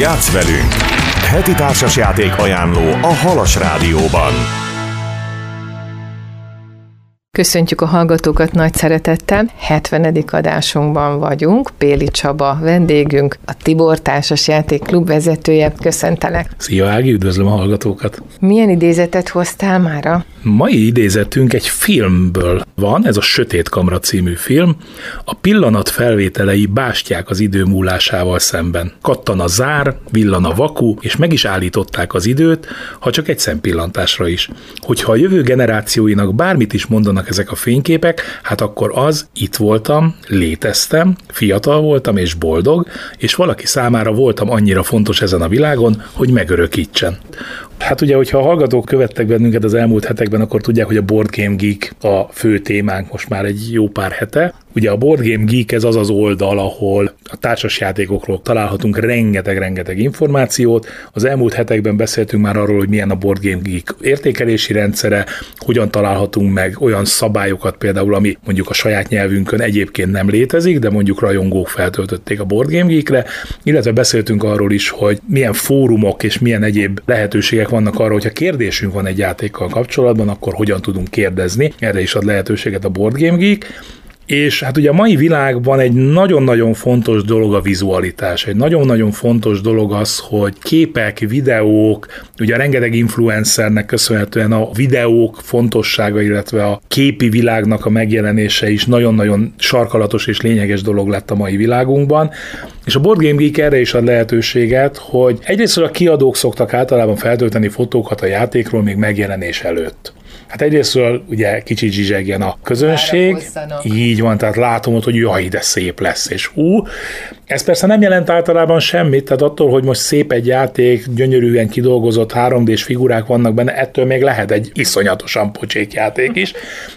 Játsz velünk! Heti társasjáték ajánló a Halas Rádióban. Köszöntjük a hallgatókat nagy szeretettel. 70. adásunkban vagyunk. Péli Csaba vendégünk, a Tibor Társas Játék Klub vezetője. Köszöntelek. Szia Ági, üdvözlöm a hallgatókat. Milyen idézetet hoztál mára? Mai idézetünk egy filmből van, ez a Sötét Kamra című film. A pillanat felvételei bástyák az idő múlásával szemben. Kattan a zár, villan a vaku, és meg is állították az időt, ha csak egy szempillantásra is. Hogyha a jövő generációinak bármit is mondanak ezek a fényképek, hát akkor az, itt voltam, léteztem, fiatal voltam és boldog, és valaki számára voltam annyira fontos ezen a világon, hogy megörökítsen. Hát ugye, hogyha a hallgatók követtek bennünket az elmúlt hetekben, akkor tudják, hogy a Board Game Geek a fő témánk most már egy jó pár hete. Ugye a Board Game Geek ez az az oldal, ahol a társasjátékokról találhatunk rengeteg-rengeteg információt. Az elmúlt hetekben beszéltünk már arról, hogy milyen a Board Game Geek értékelési rendszere, hogyan találhatunk meg olyan szabályokat például, ami mondjuk a saját nyelvünkön egyébként nem létezik, de mondjuk rajongók feltöltötték a Board Game Geekre, illetve beszéltünk arról is, hogy milyen fórumok és milyen egyéb lehetőségek vannak arra, hogyha kérdésünk van egy játékkal kapcsolatban, akkor hogyan tudunk kérdezni. Erre is ad lehetőséget a Board Game Geek. És hát ugye a mai világban egy nagyon-nagyon fontos dolog a vizualitás. Egy nagyon-nagyon fontos dolog az, hogy képek, videók, ugye rengeteg influencernek köszönhetően a videók fontossága, illetve a képi világnak a megjelenése is nagyon-nagyon sarkalatos és lényeges dolog lett a mai világunkban. És a Board Game Geek erre is ad lehetőséget, hogy egyrészt a kiadók szoktak általában feltölteni fotókat a játékról még megjelenés előtt. Hát egyrésztről ugye kicsit zsizsegjen a közönség, így van, tehát látom ott, hogy jaj, de szép lesz, és ú, ez persze nem jelent általában semmit, tehát attól, hogy most szép egy játék, gyönyörűen kidolgozott 3D-s figurák vannak benne, ettől még lehet egy iszonyatosan pocsék játék is,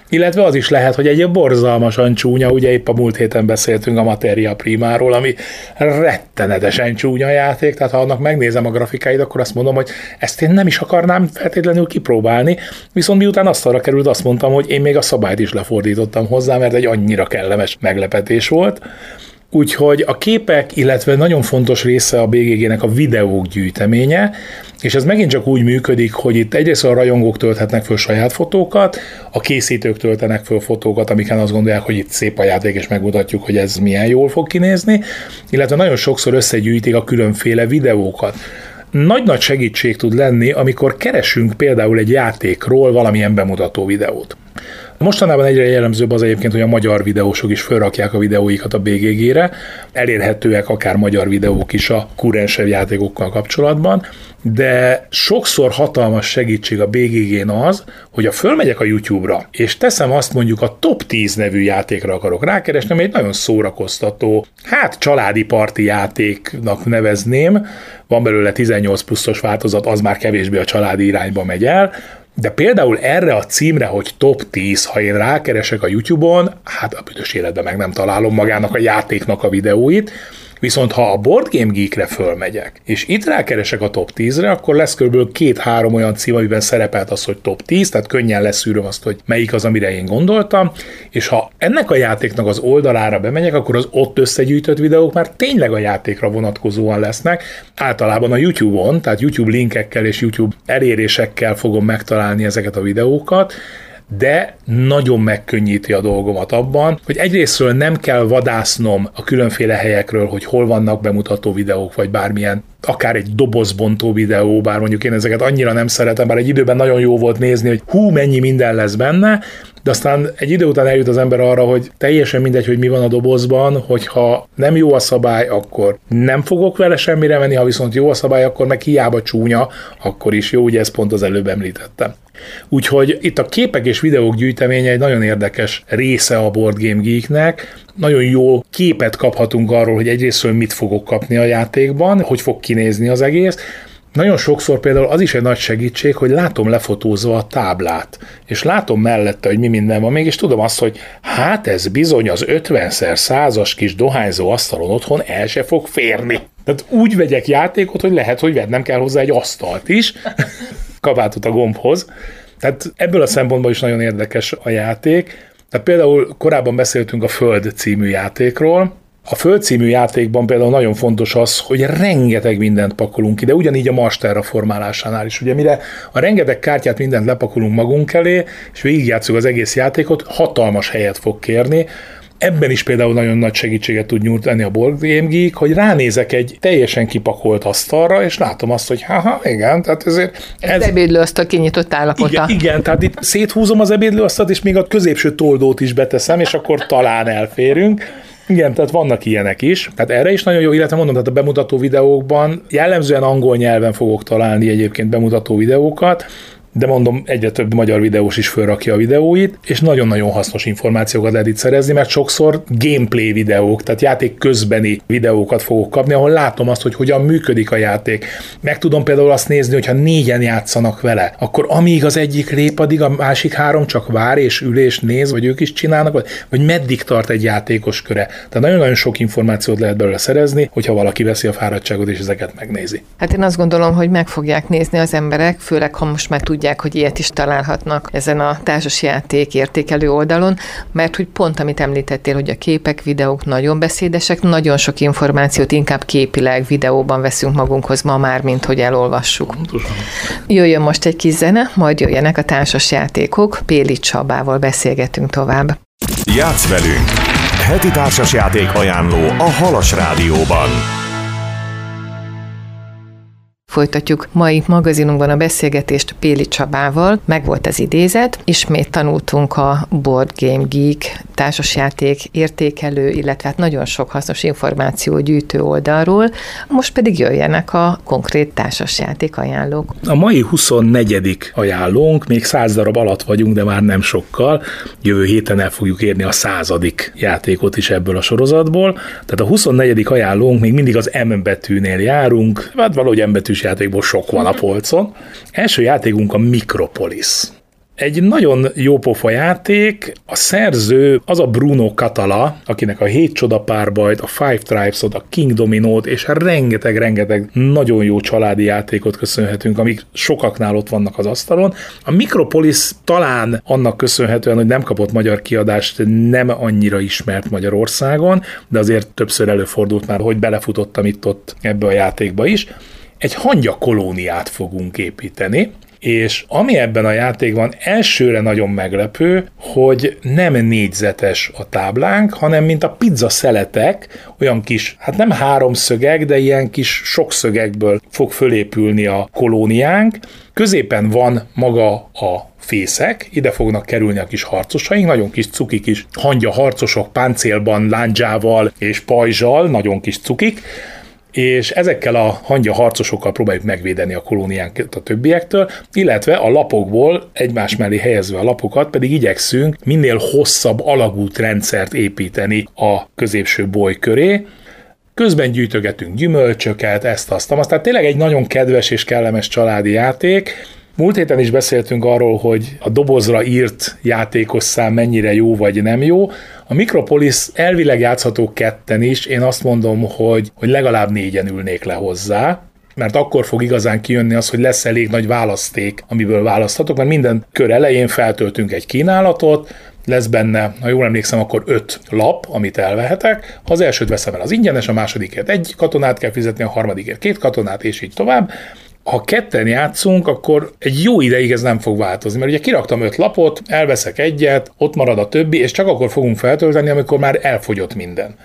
illetve az is lehet, hogy egy borzalmasan csúnya, ugye épp a múlt héten beszéltünk a Materia Primáról, ami rettenetesen csúnya játék, tehát ha annak megnézem a grafikáit, akkor azt mondom, hogy ezt én nem is akarnám feltétlenül kipróbálni, viszont miután azt arra került, azt mondtam, hogy én még a szabályt is lefordítottam hozzá, mert egy annyira kellemes meglepetés volt. Úgyhogy a képek, illetve nagyon fontos része a BGG-nek a videók gyűjteménye, és ez megint csak úgy működik, hogy itt egyrészt a rajongók tölthetnek föl saját fotókat, a készítők töltenek föl fotókat, amiken azt gondolják, hogy itt szép a játék, és megmutatjuk, hogy ez milyen jól fog kinézni, illetve nagyon sokszor összegyűjtik a különféle videókat nagy-nagy segítség tud lenni, amikor keresünk például egy játékról valamilyen bemutató videót. Mostanában egyre jellemzőbb az egyébként, hogy a magyar videósok is felrakják a videóikat a BGG-re, elérhetőek akár magyar videók is a kurensebb játékokkal kapcsolatban, de sokszor hatalmas segítség a BGG-n az, hogy a fölmegyek a YouTube-ra, és teszem azt mondjuk a top 10 nevű játékra akarok rákeresni, ami egy nagyon szórakoztató, hát családi parti játéknak nevezném, van belőle 18 pluszos változat, az már kevésbé a családi irányba megy el, de például erre a címre, hogy top 10, ha én rákeresek a YouTube-on, hát a büdös életben meg nem találom magának a játéknak a videóit, Viszont ha a Board Game Geekre fölmegyek, és itt rákeresek a top 10-re, akkor lesz kb. két-három olyan cím, amiben szerepelt az, hogy top 10, tehát könnyen leszűröm azt, hogy melyik az, amire én gondoltam, és ha ennek a játéknak az oldalára bemegyek, akkor az ott összegyűjtött videók már tényleg a játékra vonatkozóan lesznek, általában a YouTube-on, tehát YouTube linkekkel és YouTube elérésekkel fogom megtalálni ezeket a videókat, de nagyon megkönnyíti a dolgomat abban, hogy egyrésztről nem kell vadásznom a különféle helyekről, hogy hol vannak bemutató videók, vagy bármilyen akár egy dobozbontó videó, bár mondjuk én ezeket annyira nem szeretem, bár egy időben nagyon jó volt nézni, hogy hú, mennyi minden lesz benne, de aztán egy idő után eljut az ember arra, hogy teljesen mindegy, hogy mi van a dobozban, hogyha nem jó a szabály, akkor nem fogok vele semmire menni, ha viszont jó a szabály, akkor meg hiába csúnya, akkor is jó, ugye ezt pont az előbb említettem. Úgyhogy itt a képek és videók gyűjteménye egy nagyon érdekes része a Board Game Geeknek, nagyon jó képet kaphatunk arról, hogy egyrésztről mit fogok kapni a játékban, hogy fog kinézni az egész, nagyon sokszor például az is egy nagy segítség, hogy látom lefotózva a táblát, és látom mellette, hogy mi minden van még, és tudom azt, hogy hát ez bizony az 50-szer százas kis dohányzó asztalon otthon el se fog férni. Tehát úgy vegyek játékot, hogy lehet, hogy vednem kell hozzá egy asztalt is, kabátot a gombhoz. Tehát ebből a szempontból is nagyon érdekes a játék. Tehát például korábban beszéltünk a Föld című játékról, A földcímű játékban például nagyon fontos az, hogy rengeteg mindent pakolunk ide, ugyanígy a Master formálásánál is. Ugye mire a rengeteg kártyát mindent lepakolunk magunk elé, és végigjátszunk az egész játékot, hatalmas helyet fog kérni, ebben is például nagyon nagy segítséget tud nyújtani a Board Game Geek, hogy ránézek egy teljesen kipakolt asztalra, és látom azt, hogy haha, igen, tehát ezért... Ez, ez ebédlőasztal kinyitott állapota. Igen, igen, tehát itt széthúzom az ebédlőasztalt, és még a középső toldót is beteszem, és akkor talán elférünk. Igen, tehát vannak ilyenek is. Tehát erre is nagyon jó, illetve mondom, tehát a bemutató videókban jellemzően angol nyelven fogok találni egyébként bemutató videókat, de mondom, egyre több magyar videós is felrakja a videóit, és nagyon-nagyon hasznos információkat lehet itt szerezni, mert sokszor gameplay videók, tehát játék közbeni videókat fogok kapni, ahol látom azt, hogy hogyan működik a játék. Meg tudom például azt nézni, hogyha négyen játszanak vele, akkor amíg az egyik lép, addig a másik három csak vár és ül és néz, vagy ők is csinálnak, vagy, vagy meddig tart egy játékos köre. Tehát nagyon-nagyon sok információt lehet belőle szerezni, hogyha valaki veszi a fáradtságot és ezeket megnézi. Hát én azt gondolom, hogy meg fogják nézni az emberek, főleg ha most már tudják, tudják, hogy ilyet is találhatnak ezen a társasjáték értékelő oldalon, mert hogy pont amit említettél, hogy a képek, videók nagyon beszédesek, nagyon sok információt inkább képileg, videóban veszünk magunkhoz ma már, mint hogy elolvassuk. Jöjjön most egy kis zene, majd jöjjenek a társasjátékok, Péli Csabával beszélgetünk tovább. Játsz velünk! Heti társasjáték ajánló a Halas Rádióban. Folytatjuk mai magazinunkban a beszélgetést Péli Csabával. Meg volt az idézet, ismét tanultunk a Board Game Geek társasjáték értékelő, illetve hát nagyon sok hasznos információ gyűjtő oldalról, most pedig jöjjenek a konkrét társasjáték ajánlók. A mai 24. ajánlónk, még száz darab alatt vagyunk, de már nem sokkal. Jövő héten el fogjuk érni a századik játékot is ebből a sorozatból. Tehát a 24. ajánlónk még mindig az M betűnél járunk, hát valahogy M betűs játékból sok van a polcon. Első játékunk a Micropolis. Egy nagyon jó pofa játék, a szerző az a Bruno Catala, akinek a Hét Csoda párbajt, a Five Tribes-ot, a King Dominót, és rengeteg-rengeteg nagyon jó családi játékot köszönhetünk, amik sokaknál ott vannak az asztalon. A Micropolis talán annak köszönhetően, hogy nem kapott magyar kiadást, nem annyira ismert Magyarországon, de azért többször előfordult már, hogy belefutottam itt-ott ebbe a játékba is egy hangya kolóniát fogunk építeni, és ami ebben a játékban elsőre nagyon meglepő, hogy nem négyzetes a táblánk, hanem mint a pizza szeletek, olyan kis, hát nem háromszögek, de ilyen kis sokszögekből fog fölépülni a kolóniánk. Középen van maga a fészek, ide fognak kerülni a kis harcosaink, nagyon kis cuki kis hangya harcosok páncélban, lándzsával és pajzsal, nagyon kis cukik, és ezekkel a hangya harcosokkal próbáljuk megvédeni a kolóniánkat a többiektől, illetve a lapokból egymás mellé helyezve a lapokat pedig igyekszünk minél hosszabb alagút rendszert építeni a középső boly köré, Közben gyűjtögetünk gyümölcsöket, ezt, azt, azt. Tehát tényleg egy nagyon kedves és kellemes családi játék, Múlt héten is beszéltünk arról, hogy a dobozra írt játékos szám mennyire jó vagy nem jó. A Micropolis elvileg játszható ketten is, én azt mondom, hogy, hogy legalább négyen ülnék le hozzá, mert akkor fog igazán kijönni az, hogy lesz elég nagy választék, amiből választhatok, mert minden kör elején feltöltünk egy kínálatot, lesz benne, ha jól emlékszem, akkor öt lap, amit elvehetek. Ha az elsőt veszem el, az ingyenes, a másodikért egy katonát kell fizetni, a harmadikért két katonát, és így tovább ha ketten játszunk, akkor egy jó ideig ez nem fog változni, mert ugye kiraktam öt lapot, elveszek egyet, ott marad a többi, és csak akkor fogunk feltölteni, amikor már elfogyott minden.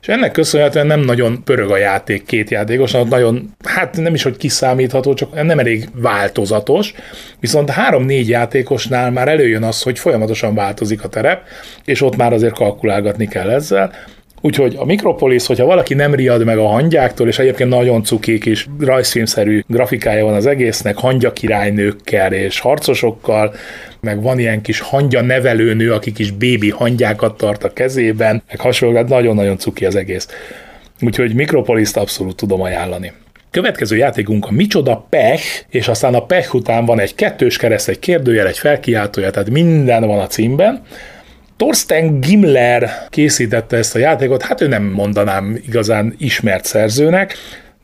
És ennek köszönhetően nem nagyon pörög a játék két játékos, nagyon, hát nem is, hogy kiszámítható, csak nem elég változatos, viszont három-négy játékosnál már előjön az, hogy folyamatosan változik a terep, és ott már azért kalkulálgatni kell ezzel, Úgyhogy a Mikropolis, hogyha valaki nem riad meg a hangyáktól, és egyébként nagyon cukik is, rajzfilmszerű grafikája van az egésznek, hangya királynőkkel és harcosokkal, meg van ilyen kis hangya nevelőnő, aki kis bébi hangyákat tart a kezében, meg hasonló, hát nagyon-nagyon cuki az egész. Úgyhogy Mikropoliszt abszolút tudom ajánlani. Következő játékunk a Micsoda Pech, és aztán a Pech után van egy kettős kereszt, egy kérdőjel, egy felkiáltója, tehát minden van a címben. Torsten Gimler készítette ezt a játékot, hát ő nem mondanám igazán ismert szerzőnek,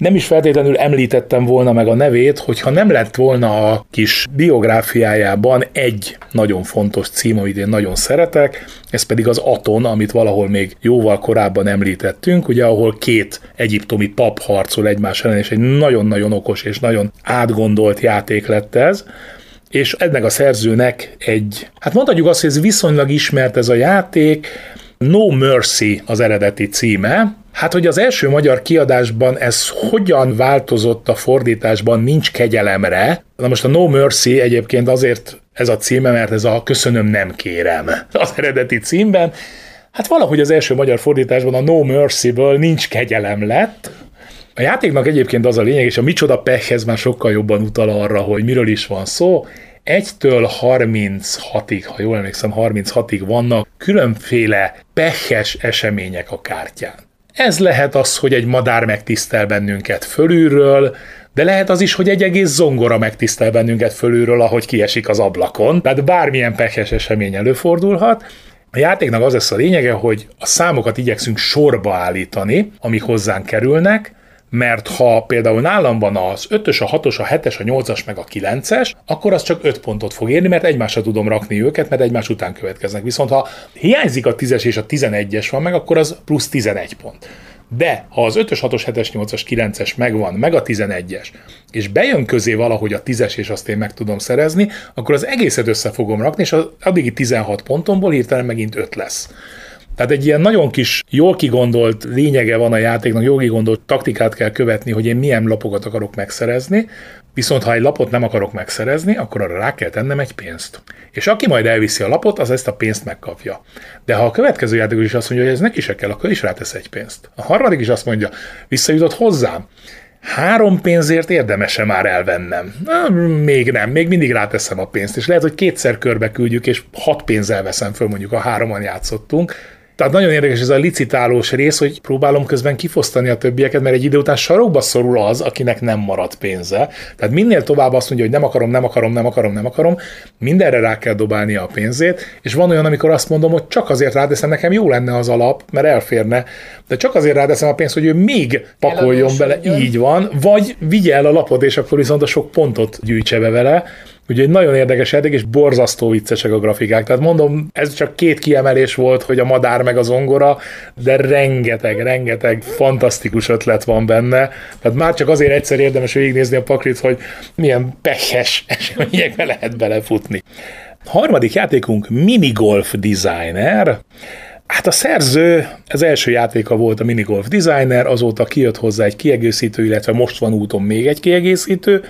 nem is feltétlenül említettem volna meg a nevét, hogyha nem lett volna a kis biográfiájában egy nagyon fontos cím, amit én nagyon szeretek, ez pedig az Aton, amit valahol még jóval korábban említettünk, ugye ahol két egyiptomi pap harcol egymás ellen, és egy nagyon-nagyon okos és nagyon átgondolt játék lett ez és ennek a szerzőnek egy, hát mondhatjuk azt, hogy ez viszonylag ismert ez a játék, No Mercy az eredeti címe, Hát, hogy az első magyar kiadásban ez hogyan változott a fordításban, nincs kegyelemre. Na most a No Mercy egyébként azért ez a címe, mert ez a köszönöm nem kérem az eredeti címben. Hát valahogy az első magyar fordításban a No Mercy-ből nincs kegyelem lett, a játéknak egyébként az a lényeg, és a micsoda pechhez már sokkal jobban utal arra, hogy miről is van szó. 1-től 36-ig, ha jól emlékszem, 36-ig vannak különféle pehes események a kártyán. Ez lehet az, hogy egy madár megtisztel bennünket fölülről, de lehet az is, hogy egy egész zongora megtisztel bennünket fölülről, ahogy kiesik az ablakon. Tehát bármilyen pehes esemény előfordulhat. A játéknak az lesz a lényege, hogy a számokat igyekszünk sorba állítani, amik hozzánk kerülnek, mert ha például nálam van az 5-ös, a 6-os, a 7-es, a 8-as, meg a 9-es, akkor az csak 5 pontot fog érni, mert egymásra tudom rakni őket, mert egymás után következnek. Viszont ha hiányzik a 10-es és a 11-es van meg, akkor az plusz 11 pont. De ha az 5-ös, 6-os, 7-es, 8-as, 9-es megvan, meg a 11-es, és bejön közé valahogy a 10-es, és azt én meg tudom szerezni, akkor az egészet össze fogom rakni, és az addigi 16 pontomból hirtelen megint 5 lesz. Tehát egy ilyen nagyon kis, jól kigondolt lényege van a játéknak, jól kigondolt taktikát kell követni, hogy én milyen lapokat akarok megszerezni, viszont ha egy lapot nem akarok megszerezni, akkor arra rá kell tennem egy pénzt. És aki majd elviszi a lapot, az ezt a pénzt megkapja. De ha a következő játékos is azt mondja, hogy ez neki se kell, akkor is rátesz egy pénzt. A harmadik is azt mondja, visszajutott hozzám, három pénzért érdemese már elvennem. Na, még nem, még mindig ráteszem a pénzt, és lehet, hogy kétszer körbe küldjük, és hat pénzzel veszem föl, mondjuk a hároman játszottunk, tehát nagyon érdekes ez a licitálós rész, hogy próbálom közben kifosztani a többieket, mert egy idő után sarokba szorul az, akinek nem marad pénze. Tehát minél tovább azt mondja, hogy nem akarom, nem akarom, nem akarom, nem akarom, mindenre rá kell dobálnia a pénzét, és van olyan, amikor azt mondom, hogy csak azért ráteszem, nekem jó lenne az alap, mert elférne, de csak azért ráteszem a pénzt, hogy ő még pakoljon bele, így van, vagy vigye el a lapot, és akkor viszont a sok pontot gyűjtse be vele, Ugye egy nagyon érdekes játék, és borzasztó viccesek a grafikák. Tehát mondom, ez csak két kiemelés volt, hogy a madár meg az ongora, de rengeteg, rengeteg fantasztikus ötlet van benne. Tehát már csak azért egyszer érdemes végignézni a paklit, hogy milyen pehes eseményekbe lehet belefutni. Harmadik játékunk Minigolf Designer. Hát a szerző, az első játéka volt a Minigolf Designer, azóta kijött hozzá egy kiegészítő, illetve most van úton még egy kiegészítő,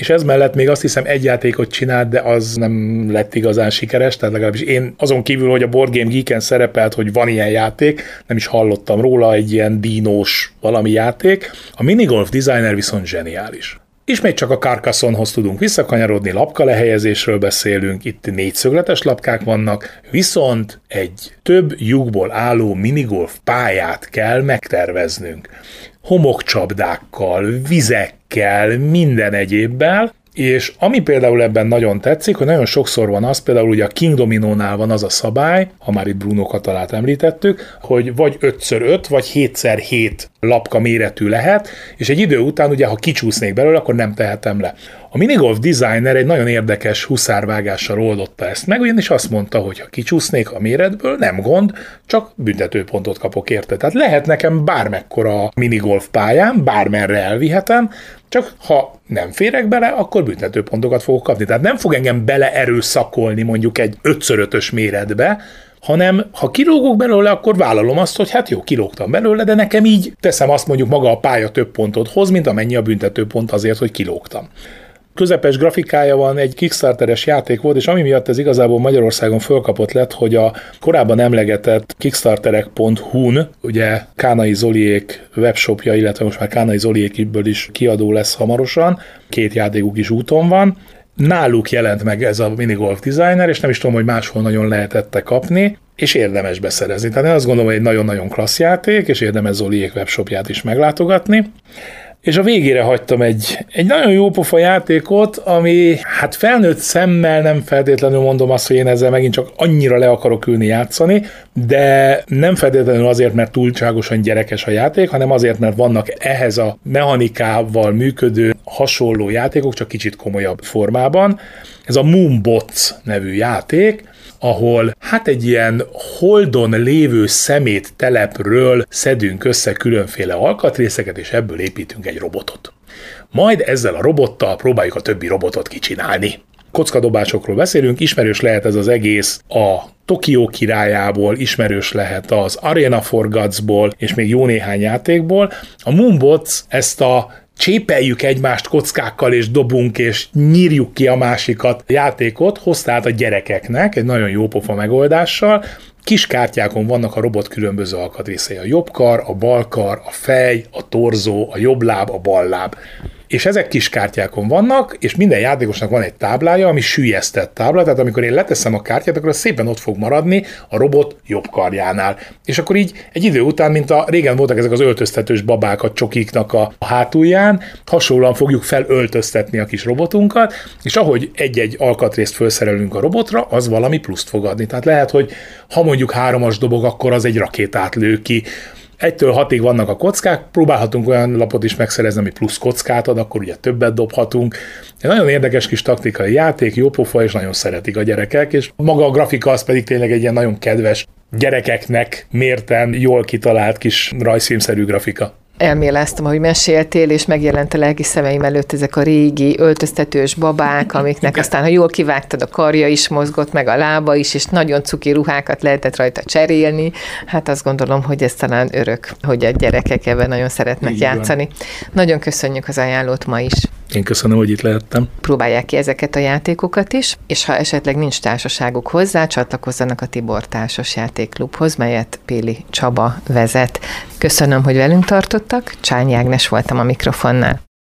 és ez mellett még azt hiszem egy játékot csinált, de az nem lett igazán sikeres, tehát legalábbis én azon kívül, hogy a Board Game Geek-en szerepelt, hogy van ilyen játék, nem is hallottam róla, egy ilyen dínós valami játék. A Minigolf Designer viszont zseniális. Ismét csak a Carcassonnehoz tudunk visszakanyarodni, lapka lehelyezésről beszélünk, itt négyszögletes lapkák vannak, viszont egy több lyukból álló minigolf pályát kell megterveznünk homokcsapdákkal, vizekkel, minden egyébbel, és ami például ebben nagyon tetszik, hogy nagyon sokszor van az, például ugye a King Dominónál van az a szabály, ha már itt Bruno Katalát említettük, hogy vagy 5x5, vagy 7x7 lapka méretű lehet, és egy idő után ugye, ha kicsúsznék belőle, akkor nem tehetem le. A minigolf designer egy nagyon érdekes huszárvágással oldotta ezt meg, ugyanis azt mondta, hogy ha kicsúsznék a méretből, nem gond, csak büntetőpontot kapok érte. Tehát lehet nekem bármekkora minigolf pályán, bármerre elvihetem, csak ha nem férek bele, akkor büntetőpontokat fogok kapni. Tehát nem fog engem bele erőszakolni mondjuk egy 5x5-ös méretbe, hanem ha kilógok belőle, akkor vállalom azt, hogy hát jó, kilógtam belőle, de nekem így teszem azt mondjuk maga a pálya több pontot hoz, mint amennyi a büntetőpont azért, hogy kilógtam közepes grafikája van, egy Kickstarteres játék volt, és ami miatt ez igazából Magyarországon fölkapott lett, hogy a korábban emlegetett kickstarterek.hu-n, ugye Kánai Zoliék webshopja, illetve most már Kánai Zoliékből is kiadó lesz hamarosan, két játékuk is úton van, náluk jelent meg ez a minigolf designer, és nem is tudom, hogy máshol nagyon lehetette kapni, és érdemes beszerezni. Tehát én azt gondolom, hogy egy nagyon-nagyon klassz játék, és érdemes Zoliék webshopját is meglátogatni. És a végére hagytam egy, egy nagyon jó pofa játékot, ami hát felnőtt szemmel nem feltétlenül mondom azt, hogy én ezzel megint csak annyira le akarok ülni játszani, de nem feltétlenül azért, mert túlságosan gyerekes a játék, hanem azért, mert vannak ehhez a mechanikával működő hasonló játékok, csak kicsit komolyabb formában. Ez a Moonbots nevű játék, ahol hát egy ilyen holdon lévő szemét telepről szedünk össze különféle alkatrészeket, és ebből építünk egy robotot. Majd ezzel a robottal próbáljuk a többi robotot kicsinálni. Kockadobásokról beszélünk, ismerős lehet ez az egész a Tokió királyából, ismerős lehet az Arena for és még jó néhány játékból. A Moonbots ezt a csépeljük egymást kockákkal, és dobunk, és nyírjuk ki a másikat. Játékot, hozta át a gyerekeknek egy nagyon jó pofa megoldással, Kis kártyákon vannak a robot különböző alkatrészei. A jobb kar, a bal kar, a fej, a torzó, a jobb láb, a bal láb és ezek kis kártyákon vannak, és minden játékosnak van egy táblája, ami sűjesztett tábla, tehát amikor én leteszem a kártyát, akkor az szépen ott fog maradni a robot jobb karjánál. És akkor így egy idő után, mint a régen voltak ezek az öltöztetős babák a csokiknak a hátulján, hasonlóan fogjuk felöltöztetni a kis robotunkat, és ahogy egy-egy alkatrészt felszerelünk a robotra, az valami pluszt fog adni. Tehát lehet, hogy ha mondjuk háromas dobog, akkor az egy rakétát lő ki, Egytől hatig vannak a kockák, próbálhatunk olyan lapot is megszerezni, ami plusz kockát ad, akkor ugye többet dobhatunk. Egy nagyon érdekes kis taktikai játék, jó pofa, és nagyon szeretik a gyerekek, és maga a grafika az pedig tényleg egy ilyen nagyon kedves gyerekeknek mérten jól kitalált kis rajzfilmszerű grafika elméleztem, hogy meséltél, és megjelent a lelki szemeim előtt ezek a régi öltöztetős babák, amiknek aztán, ha jól kivágtad, a karja is mozgott, meg a lába is, és nagyon cuki ruhákat lehetett rajta cserélni. Hát azt gondolom, hogy ez talán örök, hogy a gyerekek ebben nagyon szeretnek Így játszani. Nagyon köszönjük az ajánlót ma is. Én köszönöm, hogy itt lehettem. Próbálják ki ezeket a játékokat is, és ha esetleg nincs társaságuk hozzá, csatlakozzanak a Tibor Társas Játékklubhoz, melyet Péli Csaba vezet. Köszönöm, hogy velünk tartottak. Csányi Ágnes voltam a mikrofonnál.